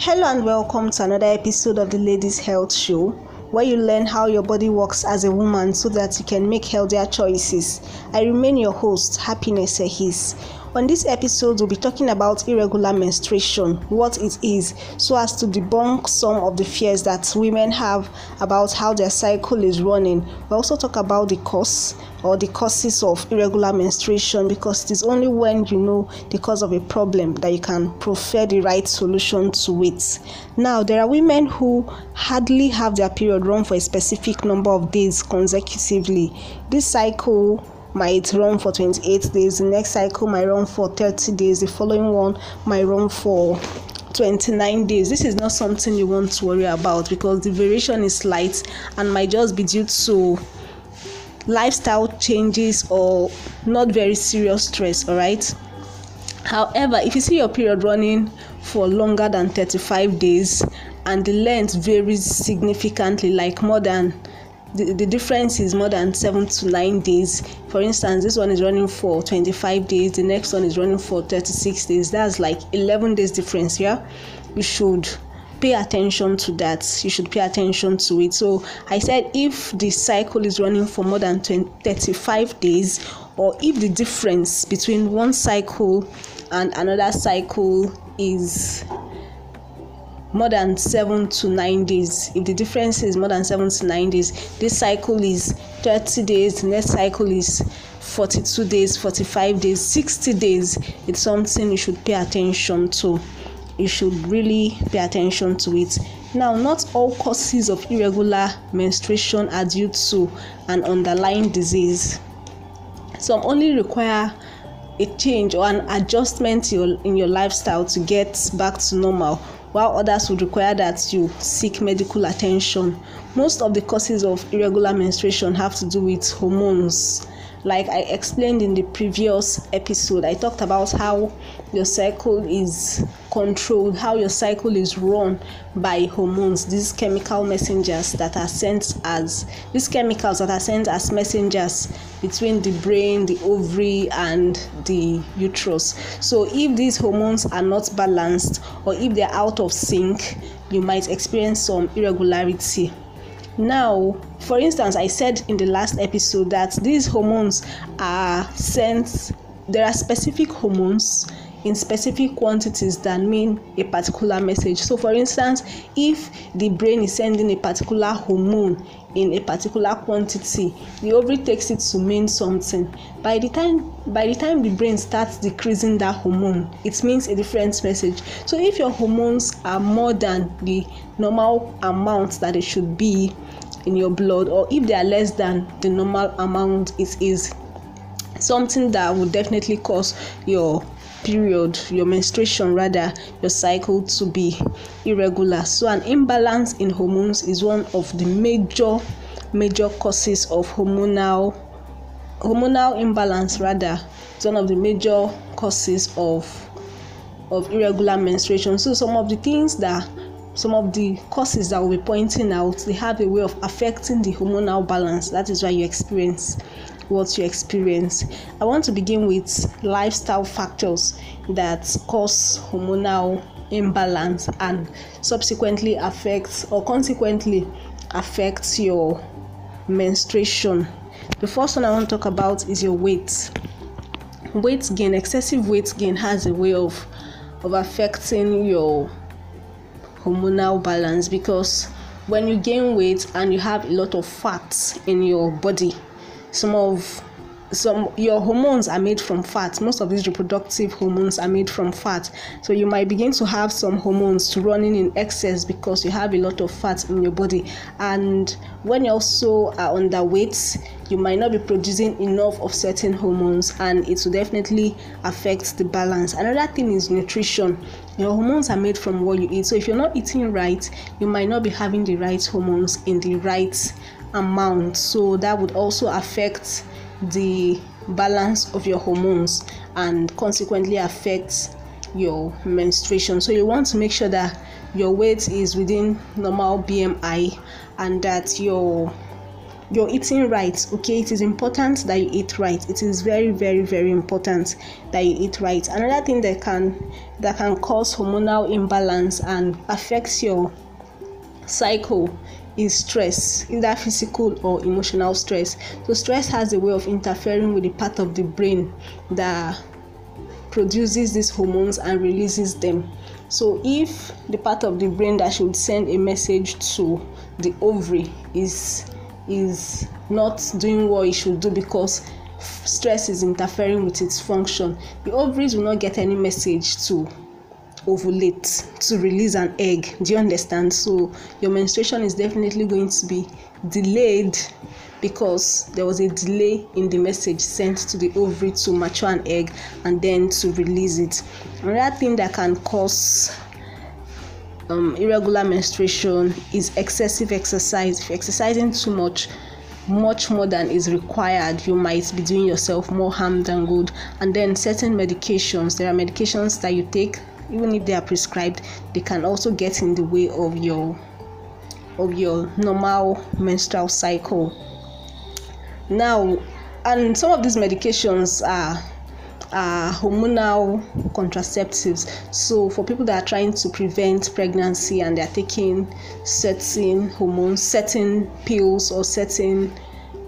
Hello and welcome to another episode of the Ladies Health Show, where you learn how your body works as a woman so that you can make healthier choices. I remain your host, Happiness Ehis. On this episode, we'll be talking about irregular menstruation, what it is, so as to debunk some of the fears that women have about how their cycle is running. We'll also talk about the cause or the causes of irregular menstruation because it is only when you know the cause of a problem that you can prefer the right solution to it. Now, there are women who hardly have their period run for a specific number of days consecutively. This cycle might run for 28 days, the next cycle might run for 30 days, the following one might run for 29 days. This is not something you want to worry about because the variation is slight and might just be due to lifestyle changes or not very serious stress, all right? However, if you see your period running for longer than 35 days and the length varies significantly, like more than the, the difference is more than seven to nine days. For instance, this one is running for 25 days, the next one is running for 36 days. That's like 11 days difference. Yeah, you should pay attention to that. You should pay attention to it. So, I said if the cycle is running for more than 20, 35 days, or if the difference between one cycle and another cycle is more than seven to nine days. If the difference is more than seven to nine days this cycle is 30 days the next cycle is 42 days 45 days 60 days. It's something you should pay attention to. You should really pay attention to it. Now not all causes of irregular menstruation are due to an underlying disease. Some only require a change or an adjustment in your lifestyle to get back to normal while others would require that you seek medical attention. Most of the causes of irregular menstruation have to do with hormones. Like I explained in the previous episode, I talked about how your cycle is controlled, how your cycle is run by hormones, these chemical messengers that are sent as these chemicals that are sent as messengers between the brain, the ovary, and the uterus. So, if these hormones are not balanced or if they're out of sync, you might experience some irregularity now, for instance, I said in the last episode that these hormones are sent, there are specific hormones in specific quantities that mean a particular message. So, for instance, if the brain is sending a particular hormone in a particular quantity, the ovary takes it to mean something. By the time by the time the brain starts decreasing that hormone, it means a different message. So, if your hormones are more than the normal amount that it should be, in your blood or if they are less than the normal amount it is something that would definitely cause your period your menstruation rather your cycle to be irregular. So an imbalance in hormones is one of the major major causes of hormonal hormonal imbalance rather. It's one of the major causes of of irregular menstruation. So some of the things that some of the causes that we'll be pointing out they have a way of affecting the hormonal balance. That is why you experience what you experience. I want to begin with lifestyle factors that cause hormonal imbalance and subsequently affects or consequently affects your menstruation. The first one i want to talk about is your weight. Weight gain excessive weight gain has a way of of affecting your hormonal balance because when you gain weight and you have a lot of fat in your body some of some your hormones are made from fat. Most of these reproductive hormones are made from fat. So you might begin to have some hormones running in excess because you have a lot of fat in your body. And when you also are underweight you might not be producing enough of certain hormones and it will definitely affect the balance. Another thing is nutrition. Your hormones are made from what you eat. So if you're not eating right you might not be having the right hormones in the right amount. So that would also affect the balance of your hormones and consequently affects your menstruation. So you want to make sure that your weight is within normal BMI and that your you're eating right okay? It is important that you eat right. It is very very very important that you eat right. Another thing that can that can cause hormonal imbalance and affects your cycle is stress either physical or emotional stress. So stress has a way of interfering with the part of the brain that produces these hormones and releases them. So if the part of the brain that should send a message to the ovary is is not doing what it should do because stress is interfering with its function the ovaries will not get any message to ovulate to release an egg do you understand so your menstruation is definitely going to be delayed because there was a delay in the message sent to the ovary to mature an egg and then to release it another thing that can cause um, irregular menstruation is excessive exercise. If you're exercising too much, much more than is required, you might be doing yourself more harm than good. And then certain medications, there are medications that you take, even if they are prescribed, they can also get in the way of your of your normal menstrual cycle. Now, and some of these medications are are hormonal contraceptives. So, for people that are trying to prevent pregnancy and they're taking certain hormones, certain pills, or certain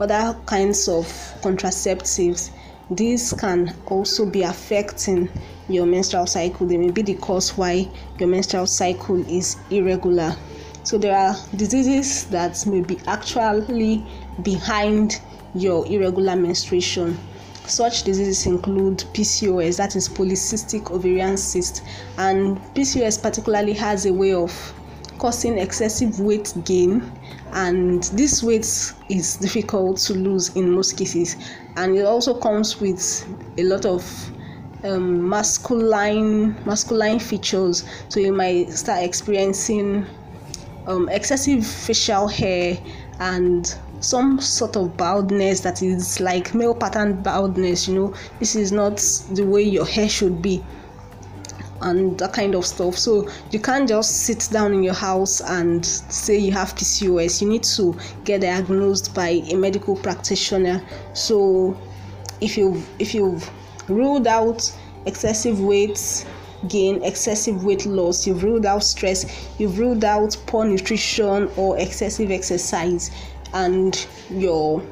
other kinds of contraceptives, these can also be affecting your menstrual cycle. They may be the cause why your menstrual cycle is irregular. So, there are diseases that may be actually behind your irregular menstruation such diseases include PCOS, that is polycystic ovarian cyst, and PCOS particularly has a way of causing excessive weight gain and this weight is difficult to lose in most cases and it also comes with a lot of um, masculine masculine features. So you might start experiencing um, excessive facial hair and some sort of baldness that is like male pattern baldness you know. This is not the way your hair should be and that kind of stuff. So you can't just sit down in your house and say you have pcos you need to get diagnosed by a medical practitioner. So if you've if you've ruled out excessive weight gain excessive weight loss you've ruled out stress you've ruled out poor nutrition or excessive exercise and your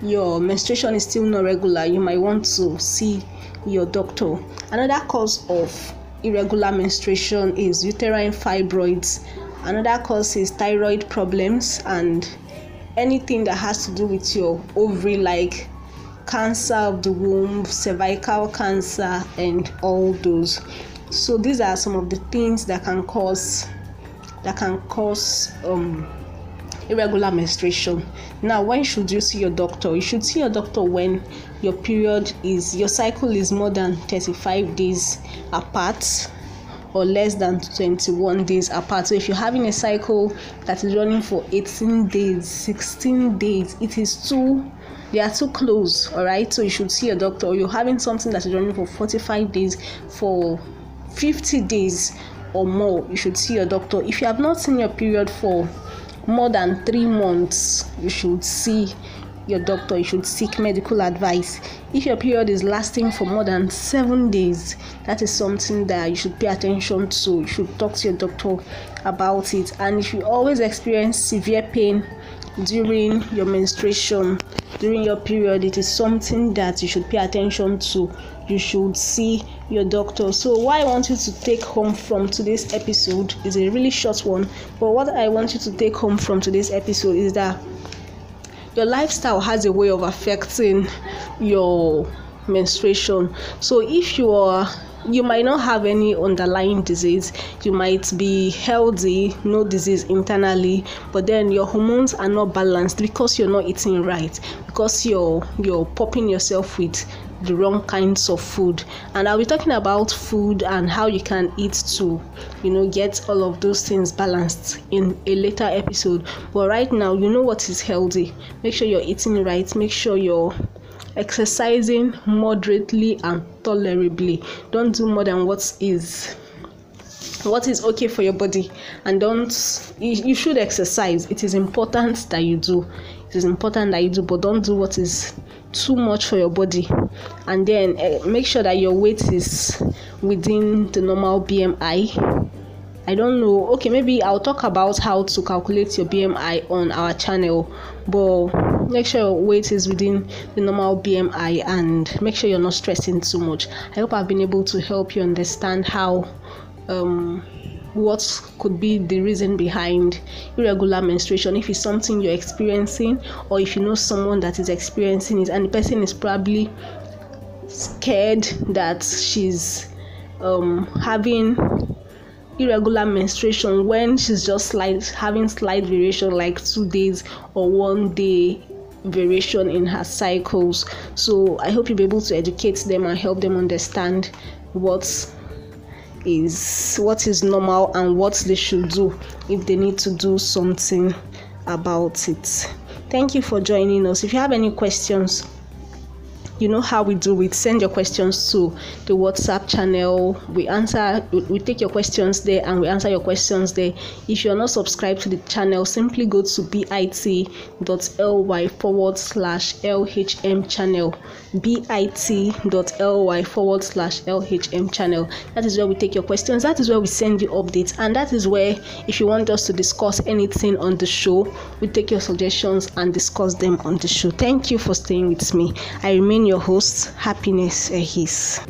your menstruation is still not regular you might want to see your doctor. Another cause of irregular menstruation is uterine fibroids. Another cause is thyroid problems and anything that has to do with your ovary like cancer of the womb cervical cancer and all those so these are some of the things that can cause that can cause um irregular menstruation. Now, when should you see your doctor? You should see your doctor when your period is your cycle is more than 35 days apart or less than 21 days apart. So if you're having a cycle that is running for 18 days, 16 days, it is too they are too close, all right? So you should see a doctor. Or you're having something that is running for 45 days, for 50 days or more, you should see your doctor. If you have not seen your period for more than three months, you should see your doctor, you should seek medical advice. If your period is lasting for more than seven days, that is something that you should pay attention to. You should talk to your doctor about it. And if you always experience severe pain during your menstruation, during your period, it is something that you should pay attention to. You should see your doctor. So, what I want you to take home from today's episode is a really short one, but what I want you to take home from today's episode is that your lifestyle has a way of affecting your menstruation. So, if you are you might not have any underlying disease. You might be healthy no disease internally but then your hormones are not balanced because you're not eating right because you're you're popping yourself with the wrong kinds of food. And i'll be talking about food and how you can eat to you know get all of those things balanced in a later episode. But right now you know what is healthy? Make sure you're eating right. Make sure you're exercising moderately and tolerably. Don't do more than what is what is okay for your body. And don't you, you should exercise. It is important that you do. It is important that you do but don't do what is too much for your body. And then uh, make sure that your weight is within the normal bmi I don't know. Okay, maybe I'll talk about how to calculate your BMI on our channel, but make sure your weight is within the normal BMI and make sure you're not stressing too much. I hope I've been able to help you understand how um what could be the reason behind irregular menstruation if it's something you're experiencing or if you know someone that is experiencing it and the person is probably scared that she's um having irregular menstruation when she's just slight having slight variation like two days or one day variation in her cycles. So i hope you'll be able to educate them and help them understand what is what is normal and what they should do if they need to do something about it. Thank you for joining us. If you have any questions you know how we do it send your questions to the whatsapp channel. We answer we take your questions there and we answer your questions there. If you're not subscribed to the channel simply go to bit.ly forward slash lhm channel. bit.ly forward slash lhm channel. That is where we take your questions. That is where we send you updates. And that is where if you want us to discuss anything on the show we take your suggestions and discuss them on the show. Thank you for staying with me. I remain your host happiness ehis